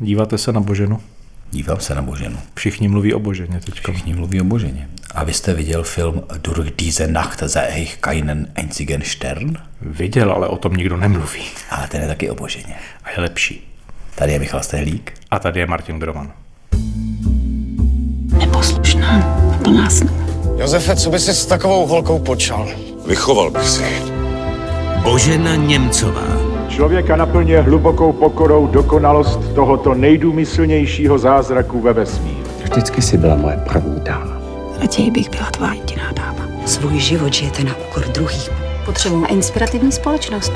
Díváte se na Boženu? Dívám se na Boženu. Všichni mluví o Boženě teď. Všichni mluví o Boženě. A vy jste viděl film Durch diese Nacht sah ich keinen einzigen Stern? Viděl, ale o tom nikdo nemluví. Ale ten je taky o Boženě. A je lepší. Tady je Michal Stehlík. A tady je Martin Groman. Neposlušná, plná. Josefe, co by si s takovou holkou počal? Vychoval bych si. Božena Němcová. Člověka naplňuje hlubokou pokorou dokonalost tohoto nejdůmyslnějšího zázraku ve vesmíru. Vždycky si byla moje první dáma. Raději bych byla tvá jediná dáma. Svůj život žijete na úkor druhých. Potřebujeme inspirativní společnost.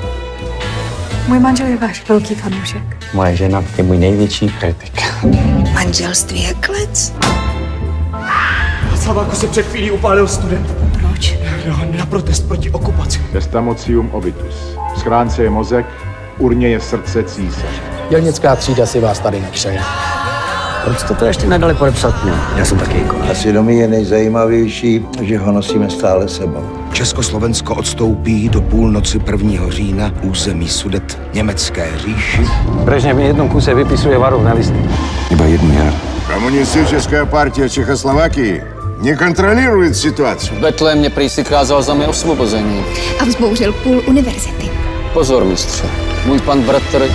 Můj manžel je váš velký fanoušek. Moje žena je můj největší kritik. Manželství je klec. Slaváku se před chvílí upálil student. Proč? Na protest proti okupaci. Testamocium obitus. V schránce je mozek, urně je srdce císaře. Dělnická třída si vás tady nepřeje. Proč jste to ještě nedali podepsat mě? Já jsem taky jako. A svědomí je nejzajímavější, že ho nosíme stále sebou. Československo odstoupí do půlnoci 1. října území Sudet německé říši. Brežněv mi jednom kuse vypisuje varu na listy. Iba jednu jar. Коммунистическая партия Чехословакии не контролирует ситуацию. Betlém mě prý si kázal za mé osvobození. A vzbouřil půl univerzity. Pozor, mistře. Můj pan bratr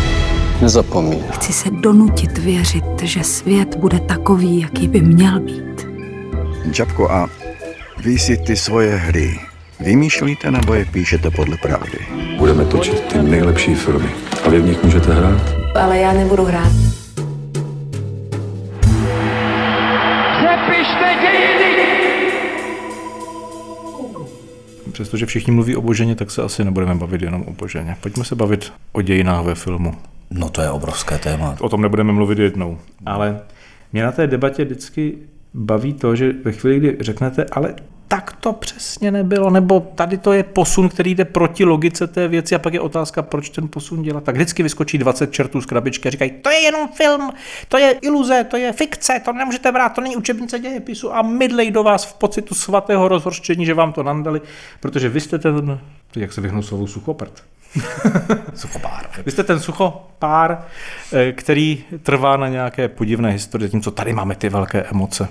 nezapomíná. Chci se donutit věřit, že svět bude takový, jaký by měl být. Čapko, a vy si ty svoje hry vymýšlíte nebo je píšete podle pravdy? Budeme točit ty nejlepší filmy a vy v nich můžete hrát. Ale já nebudu hrát. Přestože všichni mluví o Boženě, tak se asi nebudeme bavit jenom o Boženě. Pojďme se bavit o dějinách ve filmu. No to je obrovské téma. O tom nebudeme mluvit jednou. Ale mě na té debatě vždycky baví to, že ve chvíli, kdy řeknete, ale tak to přesně nebylo, nebo tady to je posun, který jde proti logice té věci a pak je otázka, proč ten posun dělat. Tak vždycky vyskočí 20 čertů z krabičky a říkají, to je jenom film, to je iluze, to je fikce, to nemůžete brát, to není učebnice dějepisu a mydlej do vás v pocitu svatého rozhorčení, že vám to nandali, protože vy jste ten, jak se vyhnout slovu suchoprt. Suchopár. Vy jste ten suchopár, eh, který trvá na nějaké podivné historii, zatímco tady máme ty velké emoce.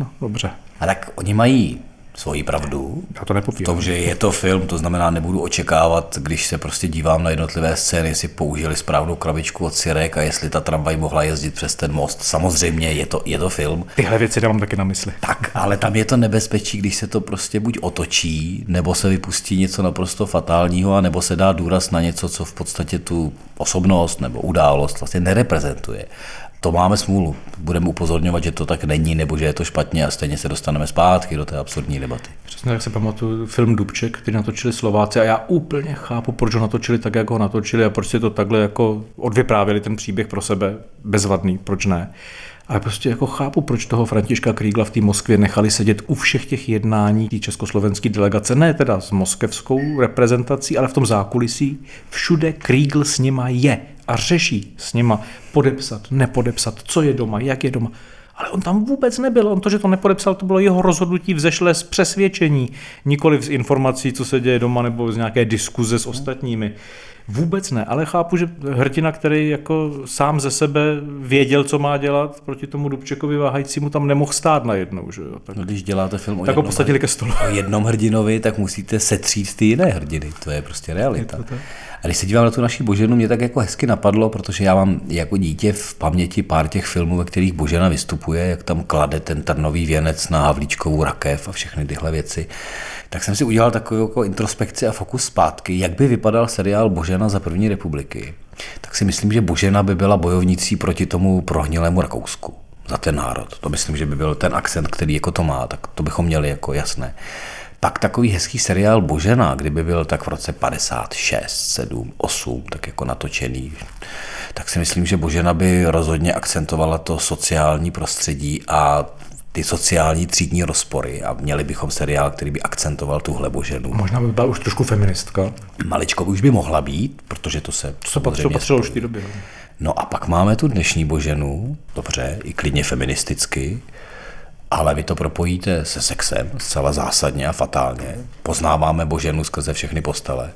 No, dobře. A tak oni mají svoji pravdu. Já to V nepopírám. tom, že je to film, to znamená, nebudu očekávat, když se prostě dívám na jednotlivé scény, jestli použili správnou krabičku od Sirek a jestli ta tramvaj mohla jezdit přes ten most. Samozřejmě je to, je to film. Tyhle věci dávám taky na mysli. Tak, ale tam je to nebezpečí, když se to prostě buď otočí, nebo se vypustí něco naprosto fatálního, a nebo se dá důraz na něco, co v podstatě tu osobnost nebo událost vlastně nereprezentuje. To máme smůlu. Budeme upozorňovat, že to tak není, nebo že je to špatně a stejně se dostaneme zpátky do té absurdní debaty. Přesně tak se pamatuju film Dubček, který natočili Slováci a já úplně chápu, proč ho natočili tak, jak ho natočili a proč si to takhle jako odvyprávěli ten příběh pro sebe bezvadný, proč ne. Ale prostě jako chápu, proč toho Františka Krígla v té Moskvě nechali sedět u všech těch jednání té československé delegace, ne teda s moskevskou reprezentací, ale v tom zákulisí. Všude Krígl s nima je a řeší s nima podepsat, nepodepsat, co je doma, jak je doma. Ale on tam vůbec nebyl. On to, že to nepodepsal, to bylo jeho rozhodnutí vzešlé z přesvědčení, nikoli z informací, co se děje doma, nebo z nějaké diskuze s ostatními. Vůbec ne, ale chápu, že Hrdina, který jako sám ze sebe věděl, co má dělat, proti tomu Dubčekovi váhajícímu tam nemohl stát najednou. Že jo? Tak, No, když děláte film o, tak jednom, posadili ke stolu. o jednom hrdinovi, tak musíte setřít ty jiné hrdiny. To je prostě realita. A když se dívám na tu naši Boženu, mě tak jako hezky napadlo, protože já mám jako dítě v paměti pár těch filmů, ve kterých Božena vystupuje, jak tam klade ten trnový věnec na Havlíčkovou rakev a všechny tyhle věci. Tak jsem si udělal takovou jako introspekci a fokus zpátky, jak by vypadal seriál Božena za první republiky. Tak si myslím, že Božena by byla bojovnicí proti tomu prohnilému Rakousku za ten národ. To myslím, že by byl ten akcent, který jako to má, tak to bychom měli jako jasné. Pak takový hezký seriál Božena, kdyby byl tak v roce 56, 7, 8, tak jako natočený, tak si myslím, že Božena by rozhodně akcentovala to sociální prostředí a ty sociální třídní rozpory a měli bychom seriál, který by akcentoval tuhle Boženu. Možná by byla už trošku feministka. Maličko by už by mohla být, protože to se To se patřilo, patřilo už v té době. no. No a pak máme tu dnešní Boženu, dobře, i klidně feministicky, ale vy to propojíte se sexem zcela zásadně a fatálně. Poznáváme Boženu skrze všechny postele.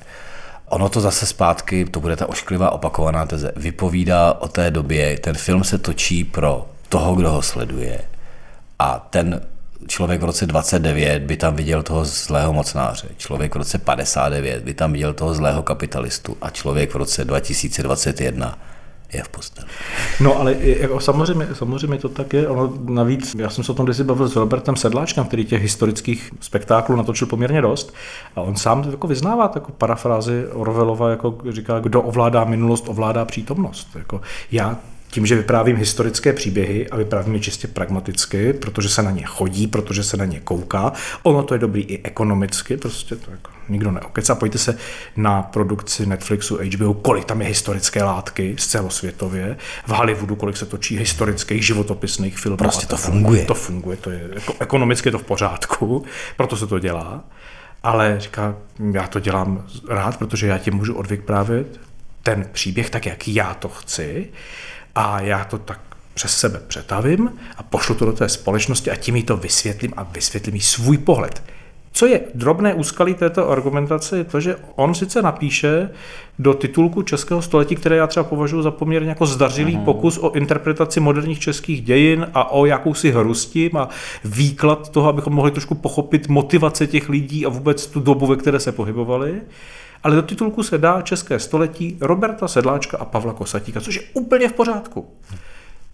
ono to zase zpátky, to bude ta ošklivá opakovaná teze, vypovídá o té době, ten film se točí pro toho, kdo ho sleduje a ten člověk v roce 29 by tam viděl toho zlého mocnáře, člověk v roce 59 by tam viděl toho zlého kapitalistu a člověk v roce 2021 je v posteli. No ale jako samozřejmě, samozřejmě to tak je. Ono navíc, já jsem se o tom kdysi bavil s Robertem Sedláčkem, který těch historických spektáklů natočil poměrně dost. A on sám jako vyznává takovou parafrázi Orwellova, jako říká, kdo ovládá minulost, ovládá přítomnost. Jako já tím, že vyprávím historické příběhy a vyprávím je čistě pragmaticky, protože se na ně chodí, protože se na ně kouká. Ono to je dobrý i ekonomicky, prostě to jako nikdo neokecá. Pojďte se na produkci Netflixu, HBO, kolik tam je historické látky z celosvětově. V Hollywoodu, kolik se točí historických životopisných filmů. Prostě to funguje. To funguje, to je jako, ekonomicky je to v pořádku, proto se to dělá. Ale říká, já to dělám rád, protože já ti můžu odvyprávět ten příběh tak, jak já to chci a já to tak přes sebe přetavím a pošlu to do té společnosti a tím jí to vysvětlím a vysvětlím jí svůj pohled. Co je drobné úskalí této argumentace, je to, že on sice napíše do titulku Českého století, které já třeba považuji za poměrně jako zdařilý mm. pokus o interpretaci moderních českých dějin a o jakousi hrustím a výklad toho, abychom mohli trošku pochopit motivace těch lidí a vůbec tu dobu, ve které se pohybovali. Ale do titulku se dá České století Roberta Sedláčka a Pavla Kosatíka, což je úplně v pořádku.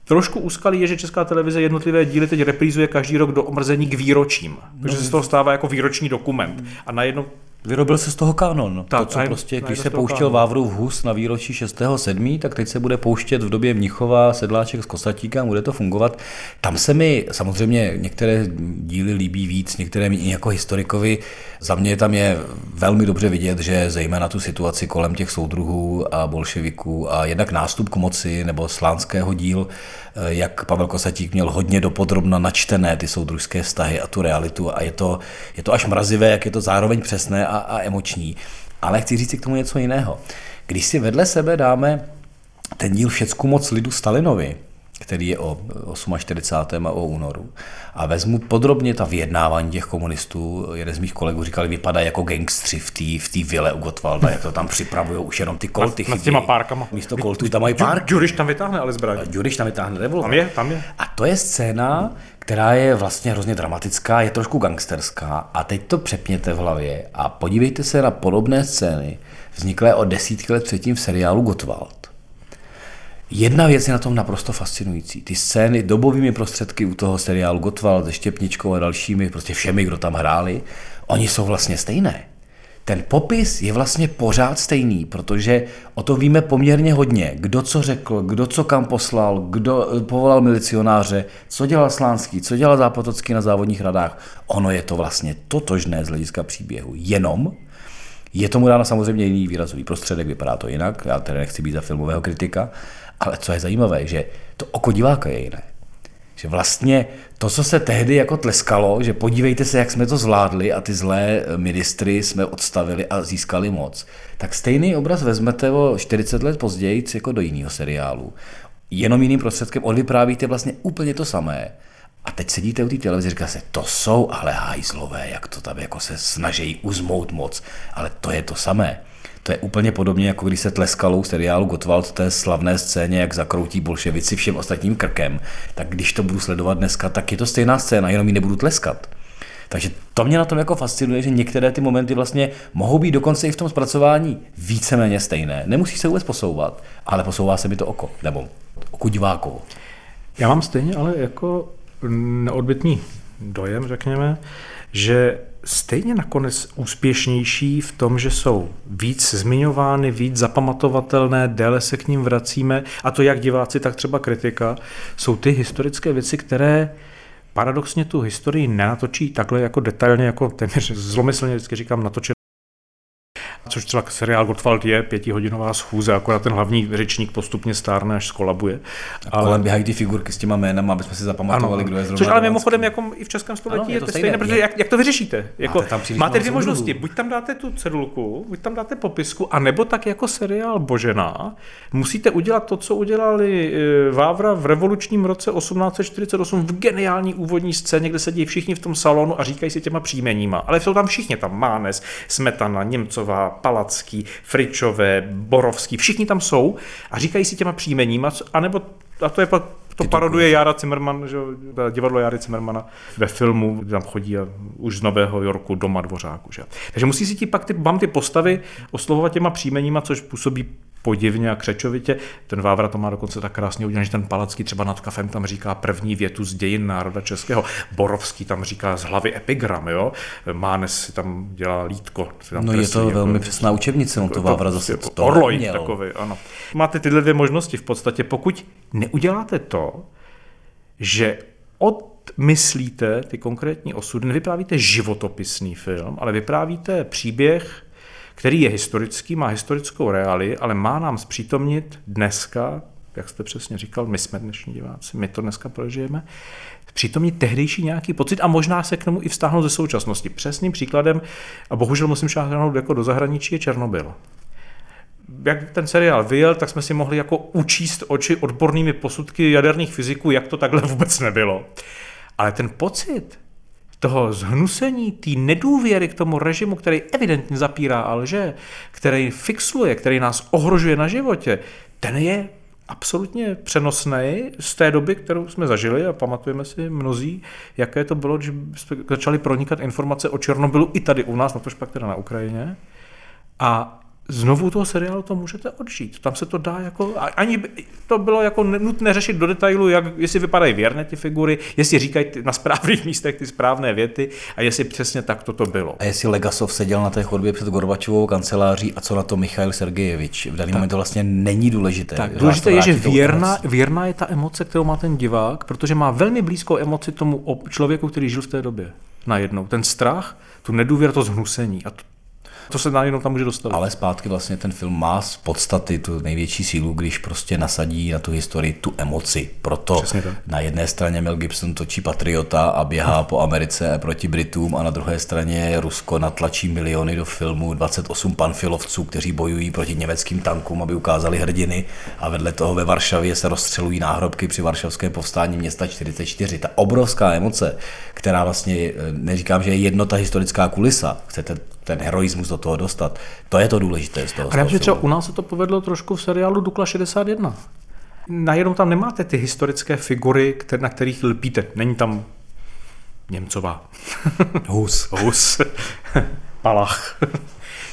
Trošku úskalí je, že Česká televize jednotlivé díly teď reprízuje každý rok do omrzení k výročím. Takže se z toho stává jako výroční dokument. A najednou Vyrobil se z toho kanon. Tak, to, co prostě, když se pouštěl Vávrův hus na výročí 6.7., tak teď se bude pouštět v době Mnichova sedláček s kosatíkem, bude to fungovat. Tam se mi samozřejmě některé díly líbí víc, některé mi jako historikovi. Za mě tam je velmi dobře vidět, že zejména tu situaci kolem těch soudruhů a bolševiků a jednak nástup k moci nebo slánského díl, jak Pavel Kosatík měl hodně dopodrobna načtené ty soudružské vztahy a tu realitu a je to, je to až mrazivé, jak je to zároveň přesné a, a emoční. Ale chci říct si k tomu něco jiného. Když si vedle sebe dáme ten díl Všecku moc lidu Stalinovi, který je o 48. a o únoru. A vezmu podrobně ta vyjednávání těch komunistů. Jeden z mých kolegů říkal, vypadá jako gangstři v té v tý vile u Gottwalda, jak to tam připravují už jenom ty kolty. Nad, nad těma párkama. Místo koltů tam mají párky. Juriš tam vytáhne ale zbraň. Juriš tam vytáhne revolver. Tam je, tam je. A to je scéna, která je vlastně hrozně dramatická, je trošku gangsterská a teď to přepněte v hlavě a podívejte se na podobné scény vzniklé o desítky let předtím v seriálu Gottwald. Jedna věc je na tom naprosto fascinující. Ty scény dobovými prostředky u toho seriálu Gottwald se Štěpničkou a dalšími, prostě všemi, kdo tam hráli, oni jsou vlastně stejné. Ten popis je vlastně pořád stejný, protože o to víme poměrně hodně. Kdo co řekl, kdo co kam poslal, kdo eh, povolal milicionáře, co dělal Slánský, co dělal Zápotocký na závodních radách. Ono je to vlastně totožné z hlediska příběhu. Jenom je tomu dáno samozřejmě jiný výrazový prostředek, vypadá to jinak, já tedy nechci být za filmového kritika, ale co je zajímavé, že to oko diváka je jiné. Že vlastně to, co se tehdy jako tleskalo, že podívejte se, jak jsme to zvládli a ty zlé ministry jsme odstavili a získali moc, tak stejný obraz vezmete o 40 let později jako do jiného seriálu. Jenom jiným prostředkem odvyprávíte vlastně úplně to samé. A teď sedíte u té televize a říkáte se, to jsou ale hajzlové, jak to tam jako se snaží uzmout moc. Ale to je to samé. To je úplně podobně, jako když se tleskalo u seriálu Gottwald té slavné scéně, jak zakroutí bolševici všem ostatním krkem. Tak když to budu sledovat dneska, tak je to stejná scéna, jenom ji nebudu tleskat. Takže to mě na tom jako fascinuje, že některé ty momenty vlastně mohou být dokonce i v tom zpracování víceméně stejné. Nemusí se vůbec posouvat, ale posouvá se mi to oko, nebo oko divákovo. Já mám stejně ale jako neodbitný dojem, řekněme, že stejně nakonec úspěšnější v tom, že jsou víc zmiňovány, víc zapamatovatelné, déle se k ním vracíme, a to jak diváci, tak třeba kritika, jsou ty historické věci, které paradoxně tu historii nenatočí takhle jako detailně, jako téměř zlomyslně vždycky říkám natočené což třeba seriál Gottwald je pětihodinová schůze, akorát ten hlavní řečník postupně stárne, až skolabuje. A ale běhají ty figurky s těma jménem, aby jsme si zapamatovali, ano, kdo je zrovna. Což ale mimochodem jako i v českém století ano, je, to stejné, stejné protože jak, jak, to vyřešíte? Jako, máte, máte dvě možnosti, buď tam dáte tu cedulku, buď tam dáte popisku, anebo tak jako seriál Božena, musíte udělat to, co udělali e, Vávra v revolučním roce 1848 v geniální úvodní scéně, kde sedí všichni v tom salonu a říkají si těma příjmeníma. Ale jsou tam všichni, tam Mánes, Smetana, Němcová, Palacký, Fričové, Borovský, všichni tam jsou a říkají si těma příjmeníma, anebo a to je pak to paroduje Jara Zimmerman, že, divadlo Jary Zimmermana ve filmu, tam chodí a už z Nového Yorku doma dvořáku. Že? Takže musí si ti pak ty, mám ty postavy oslovovat těma příjmeníma, což působí podivně a křečovitě. Ten Vávra to má dokonce tak krásně udělané, že ten Palacký třeba nad kafem tam říká první větu z dějin národa českého. Borovský tam říká z hlavy epigram, jo. Mánes si tam dělá lítko. Tam no je to jako, velmi přesná učebnice, no to Vávra zase jako to Orloid takový, ano. Máte tyhle dvě možnosti v podstatě. Pokud neuděláte to, že odmyslíte ty konkrétní osudy, nevyprávíte životopisný film, ale vyprávíte příběh který je historický, má historickou reáli, ale má nám zpřítomnit dneska, jak jste přesně říkal, my jsme dnešní diváci, my to dneska prožijeme, přítomnit tehdejší nějaký pocit a možná se k tomu i vztáhnout ze současnosti. Přesným příkladem, a bohužel musím šáhnout jako do zahraničí, je Černobyl. Jak ten seriál vyjel, tak jsme si mohli jako učíst oči odbornými posudky jaderných fyziků, jak to takhle vůbec nebylo. Ale ten pocit, toho zhnusení, té nedůvěry k tomu režimu, který evidentně zapírá a lže, který fixuje, který nás ohrožuje na životě, ten je absolutně přenosný z té doby, kterou jsme zažili a pamatujeme si mnozí, jaké to bylo, když začali pronikat informace o Černobylu i tady u nás, na to pak teda na Ukrajině. A znovu toho seriálu to můžete odžít. Tam se to dá jako, ani to bylo jako nutné řešit do detailu, jak, jestli vypadají věrné ty figury, jestli říkají na správných místech ty správné věty a jestli přesně tak toto bylo. A jestli Legasov seděl na té chodbě před Gorbačovou kanceláří a co na to Michail Sergejevič. V daný moment to vlastně není důležité. Tak, důležité je, že věrná, věrná je ta emoce, kterou má ten divák, protože má velmi blízkou emoci tomu člověku, který žil v té době. Najednou. Ten strach, tu nedůvěru, to zhnusení. A to, to se najednou tam může dostat. Ale zpátky vlastně ten film má z podstaty tu největší sílu, když prostě nasadí na tu historii tu emoci. Proto na jedné straně Mel Gibson točí patriota a běhá po Americe proti Britům a na druhé straně Rusko natlačí miliony do filmu 28 panfilovců, kteří bojují proti německým tankům, aby ukázali hrdiny a vedle toho ve Varšavě se rozstřelují náhrobky při varšavském povstání města 44. Ta obrovská emoce, která vlastně, neříkám, že je jednota historická kulisa, chcete ten heroismus do toho dostat. To je to důležité z toho. A že třeba u nás se to povedlo trošku v seriálu Dukla 61. Najednou tam nemáte ty historické figury, na kterých lpíte. Není tam Němcová. Hus. Hus. Palach.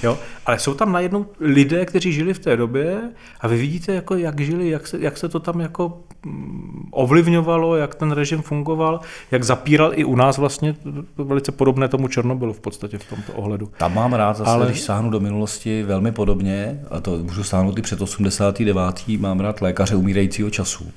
Jo? Ale jsou tam najednou lidé, kteří žili v té době a vy vidíte, jako jak žili, jak se, jak se to tam jako mm, ovlivňovalo, jak ten režim fungoval, jak zapíral i u nás vlastně velice podobné tomu Černobylu v podstatě v tomto ohledu. Tam mám rád zase, Ale... když sáhnu do minulosti velmi podobně, a to můžu sáhnout i před 89. mám rád lékaře umírajícího času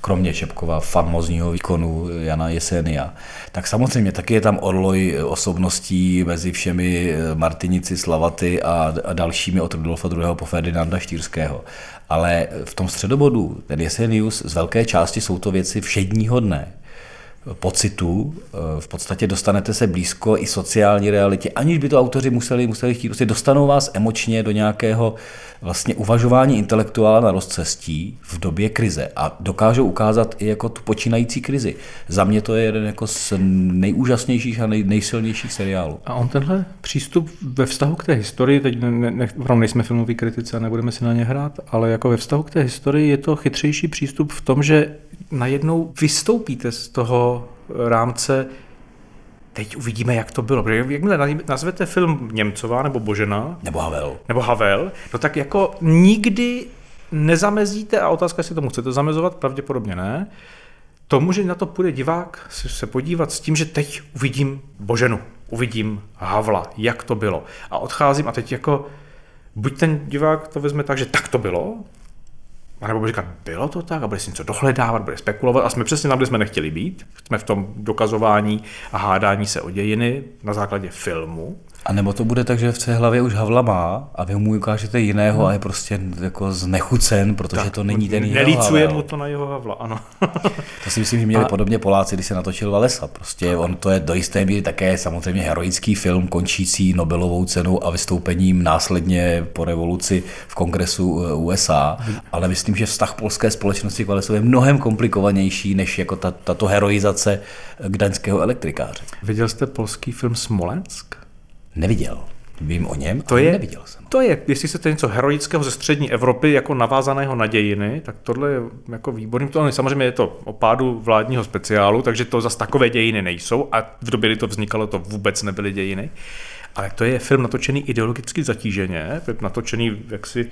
kromě Čepkova famozního výkonu Jana Jesenia. Tak samozřejmě taky je tam orloj osobností mezi všemi Martinici, Slavaty a, a dalšími od Rudolfa II. po Ferdinanda Štýrského. Ale v tom středobodu, ten Jesenius, z velké části jsou to věci všedního dne pocitu, v podstatě dostanete se blízko i sociální realitě, aniž by to autoři museli, museli chtít, prostě dostanou vás emočně do nějakého vlastně uvažování intelektuála na rozcestí v době krize a dokážou ukázat i jako tu počínající krizi. Za mě to je jeden jako z nejúžasnějších a nej, nejsilnějších seriálů. A on tenhle přístup ve vztahu k té historii, teď ne, ne, ne, nejsme filmoví kritici a nebudeme si na ně hrát, ale jako ve vztahu k té historii je to chytřejší přístup v tom, že najednou vystoupíte z toho rámce teď uvidíme, jak to bylo. Protože jakmile nazvete film Němcová nebo Božena, nebo Havel, nebo Havel, no tak jako nikdy nezamezíte, a otázka, jestli tomu chcete zamezovat, pravděpodobně ne, tomu, že na to půjde divák se podívat s tím, že teď uvidím Boženu, uvidím Havla, jak to bylo. A odcházím a teď jako, buď ten divák to vezme tak, že tak to bylo, a nebo říkat, bylo to tak a bude si něco dohledávat, bude spekulovat a jsme přesně tam, kde jsme nechtěli být. Jsme v tom dokazování a hádání se o dějiny na základě filmu. A nebo to bude tak, že v té hlavě už Havla má a vy mu ukážete jiného no. a je prostě jako znechucen, protože tak, to není ten jeho Nelícuje mu to na jeho Havla, ano. to si myslím, že měli a... podobně Poláci, když se natočil Valesa. Prostě on to je do jisté míry také samozřejmě heroický film, končící Nobelovou cenou a vystoupením následně po revoluci v kongresu eh, USA, ale myslím, že vztah polské společnosti k Valesovi je mnohem komplikovanější, než jako ta, tato heroizace gdaňského elektrikáře. Viděl jste polský film Smolensk? Neviděl. Vím o něm, to je, neviděl jsem. To je, jestli chcete něco heroického ze střední Evropy, jako navázaného na dějiny, tak tohle je jako výborný. To, samozřejmě je to o pádu vládního speciálu, takže to zase takové dějiny nejsou a v době, kdy to vznikalo, to vůbec nebyly dějiny. Ale to je film natočený ideologicky zatíženě, natočený jaksi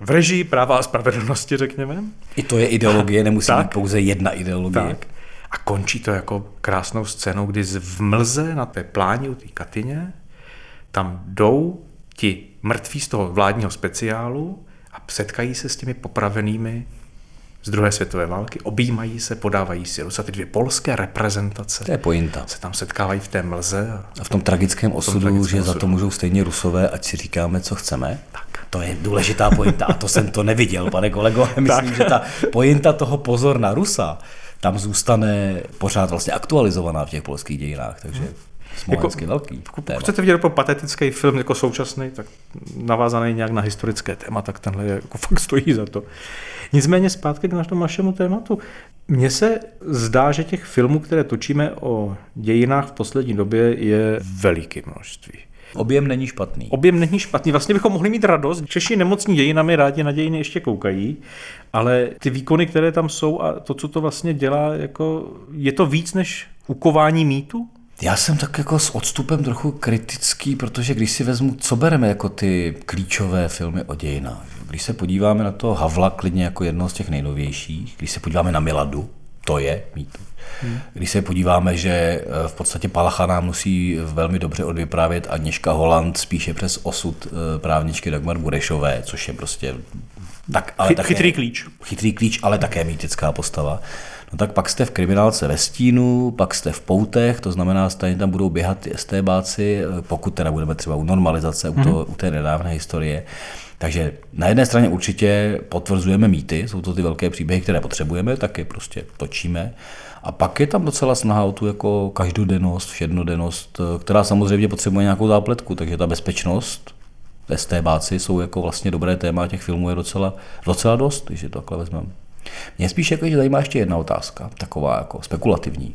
v režii práva a spravedlnosti, řekněme. I to je ideologie, nemusí tak, být pouze jedna ideologie. Tak. A končí to jako krásnou scénou, kdy v mlze na té pláni u té Katyně tam jdou ti mrtví z toho vládního speciálu a setkají se s těmi popravenými z druhé světové války, objímají se, podávají si ruce. Ty dvě polské reprezentace to je pointa. se tam setkávají v té mlze. A v tom tragickém osudu, tom tragickém že osudu. za to můžou stejně rusové, ať si říkáme, co chceme. Tak. To je důležitá pointa a to jsem to neviděl, pane kolego. Myslím, tak. že ta pointa toho pozor na Rusa tam zůstane pořád vlastně aktualizovaná v těch polských dějinách, takže hmm. Smolenský jako, velký. Pokud chcete vidět jako patetický film jako současný, tak navázaný nějak na historické téma, tak tenhle je, jako fakt stojí za to. Nicméně zpátky k našemu našemu tématu. Mně se zdá, že těch filmů, které točíme o dějinách v poslední době, je veliké množství. Objem není špatný. Objem není špatný. Vlastně bychom mohli mít radost. Češi nemocní dějinami rádi na dějiny ještě koukají, ale ty výkony, které tam jsou a to, co to vlastně dělá, jako, je to víc než ukování mýtu? Já jsem tak jako s odstupem trochu kritický, protože když si vezmu, co bereme jako ty klíčové filmy o dějinách. Když se podíváme na to Havla klidně jako jedno z těch nejnovějších, když se podíváme na Miladu, to je mýtus. Hmm. Když se podíváme, že eh, v podstatě Palachana musí velmi dobře odvyprávět Agněška Holand spíše přes osud eh, právničky Dagmar Burešové, což je prostě tak, ale Chy, také, chytrý klíč. Chytrý klíč, ale také mýtická postava. No tak pak jste v kriminálce ve stínu, pak jste v poutech, to znamená, stejně tam budou běhat ty STBáci, pokud teda budeme třeba u normalizace, hmm. u, to, u té nedávné historie. Takže na jedné straně určitě potvrzujeme mýty, jsou to ty velké příběhy, které potřebujeme, tak je prostě točíme. A pak je tam docela snaha o tu jako každodennost, všednodennost, která samozřejmě potřebuje nějakou zápletku, takže ta bezpečnost, STBáci jsou jako vlastně dobré téma, těch filmů je docela, docela dost, když je to takhle vezmeme. Mě spíš jako, že zajímá ještě jedna otázka, taková jako spekulativní.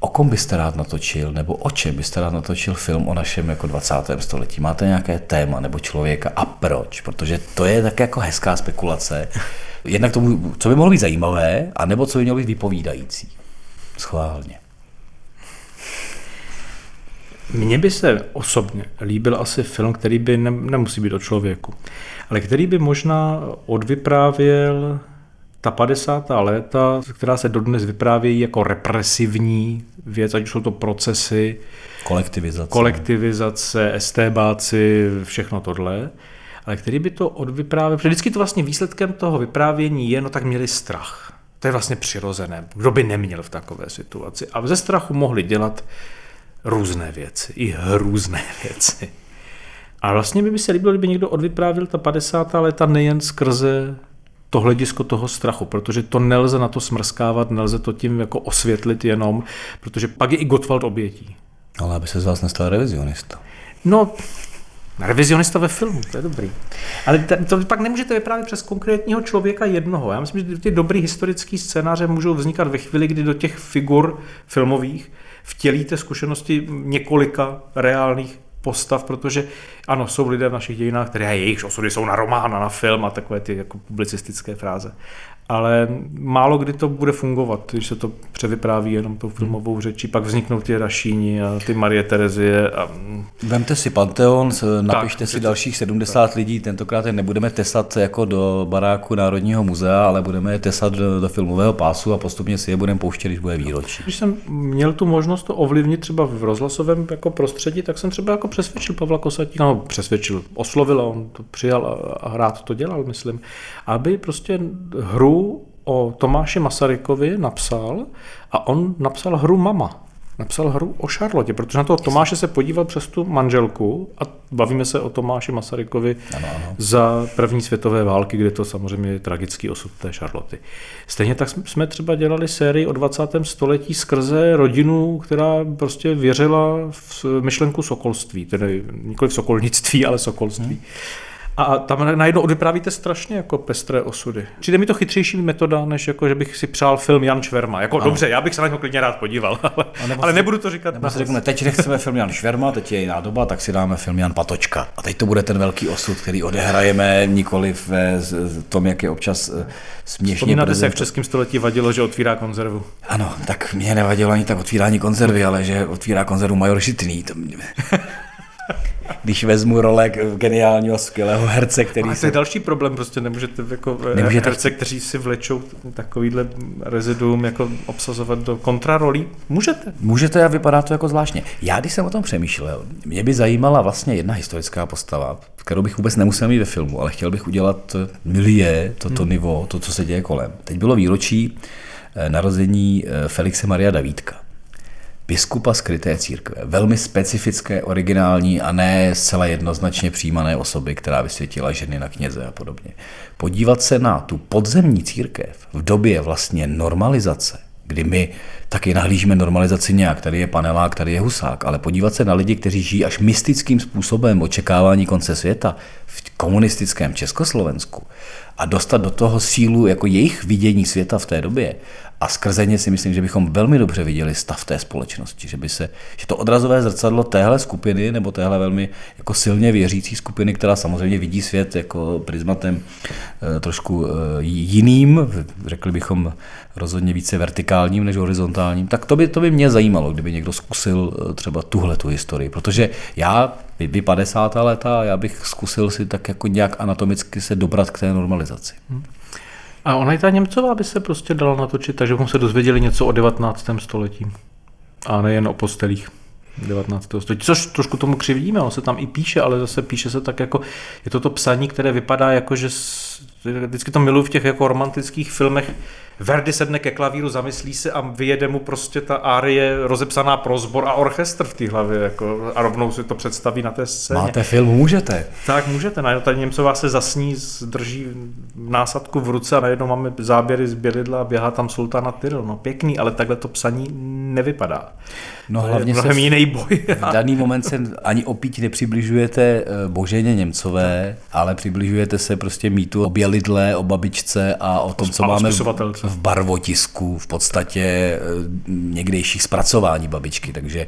O kom byste rád natočil, nebo o čem byste rád natočil film o našem jako 20. století? Máte nějaké téma nebo člověka a proč? Protože to je tak jako hezká spekulace. Jednak tomu, co by mohlo být zajímavé, a nebo co by mělo být vypovídající. Schválně. Mně by se osobně líbil asi film, který by ne, nemusí být o člověku, ale který by možná odvyprávěl ta 50. léta, která se dodnes vyprávějí jako represivní věc, ať už jsou to procesy, kolektivizace, kolektivizace estébáci, všechno tohle, ale který by to odvyprávěl, protože vždycky to vlastně výsledkem toho vyprávění je, no tak měli strach. To je vlastně přirozené. Kdo by neměl v takové situaci? A ze strachu mohli dělat různé věci, i hrůzné věci. A vlastně by mi se líbilo, kdyby někdo odvyprávil ta 50. léta nejen skrze to hledisko toho strachu, protože to nelze na to smrskávat, nelze to tím jako osvětlit jenom, protože pak je i Gottwald obětí. Ale aby se z vás nestal revizionista. No, revizionista ve filmu, to je dobrý. Ale to pak nemůžete vyprávět přes konkrétního člověka jednoho. Já myslím, že ty dobrý historické scénáře můžou vznikat ve chvíli, kdy do těch figur filmových vtělíte zkušenosti několika reálných postav, protože ano, jsou lidé v našich dějinách, které jejich osudy jsou na román a na film a takové ty jako publicistické fráze ale málo kdy to bude fungovat, když se to převypráví jenom tou filmovou řečí, pak vzniknou ty Rašíni a ty Marie Terezie. A... Vemte si Panteon, napište tak, si dalších 70 tak. lidí, tentokrát je nebudeme tesat jako do baráku Národního muzea, ale budeme je tesat do, do filmového pásu a postupně si je budeme pouštět, když bude výročí. Když jsem měl tu možnost to ovlivnit třeba v rozhlasovém jako prostředí, tak jsem třeba jako přesvědčil Pavla Kosatíka, no přesvědčil, oslovil a on to přijal a rád to dělal, myslím, aby prostě hru o Tomáši Masarykovi napsal a on napsal hru Mama. Napsal hru o Šarlotě, protože na toho Tomáše se podíval přes tu manželku a bavíme se o Tomáši Masarykovi ano, ano. za první světové války, kde to samozřejmě je tragický osud té Šarloty. Stejně tak jsme třeba dělali sérii o 20. století skrze rodinu, která prostě věřila v myšlenku sokolství, tedy nikoli v sokolnictví, ale sokolství. Hmm. A tam najednou odvyprávíte strašně jako pestré osudy. Přijde mi to chytřejší metoda, než jako, že bych si přál film Jan Šverma. Jako ano. dobře, já bych se na něho klidně rád podíval, ale, ale nebudu to říkat. Nebo si řekneme, teď nechceme film Jan Šverma, teď je jiná doba, tak si dáme film Jan Patočka. A teď to bude ten velký osud, který odehrajeme nikoli v tom, jak je občas eh, směšně. Vzpomínáte se, jak v českém století vadilo, že otvírá konzervu? Ano, tak mě nevadilo ani tak otvírání konzervy, ale že otvírá konzervu major Žitný. To mě když vezmu role geniálního, skvělého herce, který... Ale to je další problém, prostě nemůžete jako eh, nemůžete... herce, kteří si vlečou takovýhle reziduum jako obsazovat do kontrarolí. Můžete. Můžete a vypadá to jako zvláštně. Já, když jsem o tom přemýšlel, mě by zajímala vlastně jedna historická postava, kterou bych vůbec nemusel mít ve filmu, ale chtěl bych udělat milie, toto hmm. nivo, to, co se děje kolem. Teď bylo výročí eh, narození eh, Felixe Maria Davídka biskupa skryté církve. Velmi specifické, originální a ne zcela jednoznačně přijímané osoby, která vysvětila ženy na kněze a podobně. Podívat se na tu podzemní církev v době vlastně normalizace, kdy my taky nahlížíme normalizaci nějak, tady je panelák, tady je husák, ale podívat se na lidi, kteří žijí až mystickým způsobem očekávání konce světa v komunistickém Československu a dostat do toho sílu jako jejich vidění světa v té době a skrze ně si myslím, že bychom velmi dobře viděli stav té společnosti, že by se, že to odrazové zrcadlo téhle skupiny nebo téhle velmi jako silně věřící skupiny, která samozřejmě vidí svět jako prismatem e, trošku e, jiným, řekli bychom rozhodně více vertikálním než horizontálním, tak to by, to by mě zajímalo, kdyby někdo zkusil e, třeba tuhle tu historii, protože já vy 50. leta, já bych zkusil si tak jako nějak anatomicky se dobrat k té normalizaci. Hmm. A ona i ta Němcová by se prostě dala natočit, takže bychom se dozvěděli něco o 19. století. A nejen o postelích 19. století. Což trošku tomu křivdíme, on se tam i píše, ale zase píše se tak jako, je to to psaní, které vypadá jako, že vždycky to miluji v těch jako romantických filmech, Verdi sedne ke klavíru, zamyslí se a vyjede mu prostě ta árie rozepsaná pro zbor a orchestr v té hlavě jako, a rovnou si to představí na té scéně. Máte film, můžete. Tak můžete, najednou tady Němcová se zasní, drží násadku v ruce a najednou máme záběry z Bělidla a běhá tam sultána Tyril. No pěkný, ale takhle to psaní nevypadá. No to hlavně je se jiný boj. v daný moment se ani opít nepřibližujete eh, Boženě Němcové, ale přibližujete se prostě mýtu o Bělidle, o babičce a o tom, co máme v barvotisku, v podstatě eh, někdejších zpracování babičky, takže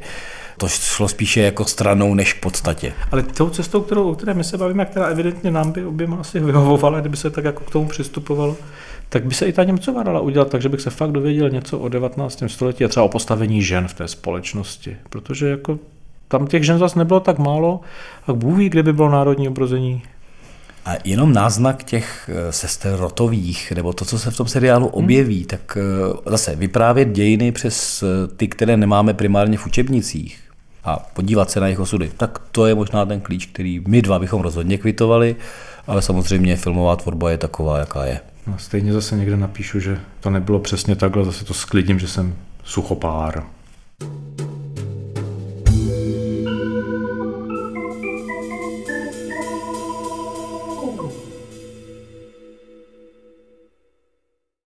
to šlo spíše jako stranou než k podstatě. Ale tou cestou, kterou, o které my se bavíme, která evidentně nám by oběma asi vyhovovala, kdyby se tak jako k tomu přistupovalo, tak by se i ta Němcová dala udělat, takže bych se fakt dověděl něco o 19. století a třeba o postavení žen v té společnosti. Protože jako tam těch žen zase nebylo tak málo a Bůh ví, kde by bylo národní obrození a jenom náznak těch eh, sester rotových, nebo to, co se v tom seriálu hmm. objeví, hmm. tak eh, zase vyprávět dějiny přes eh, ty, které nemáme primárně v učebnicích a podívat se na jejich osudy, tak to je možná ten klíč, který my dva bychom rozhodně kvitovali, ale samozřejmě filmová tvorba je taková, jaká je. No, stejně zase někde napíšu, že to nebylo přesně takhle, zase to sklidím, že jsem suchopár.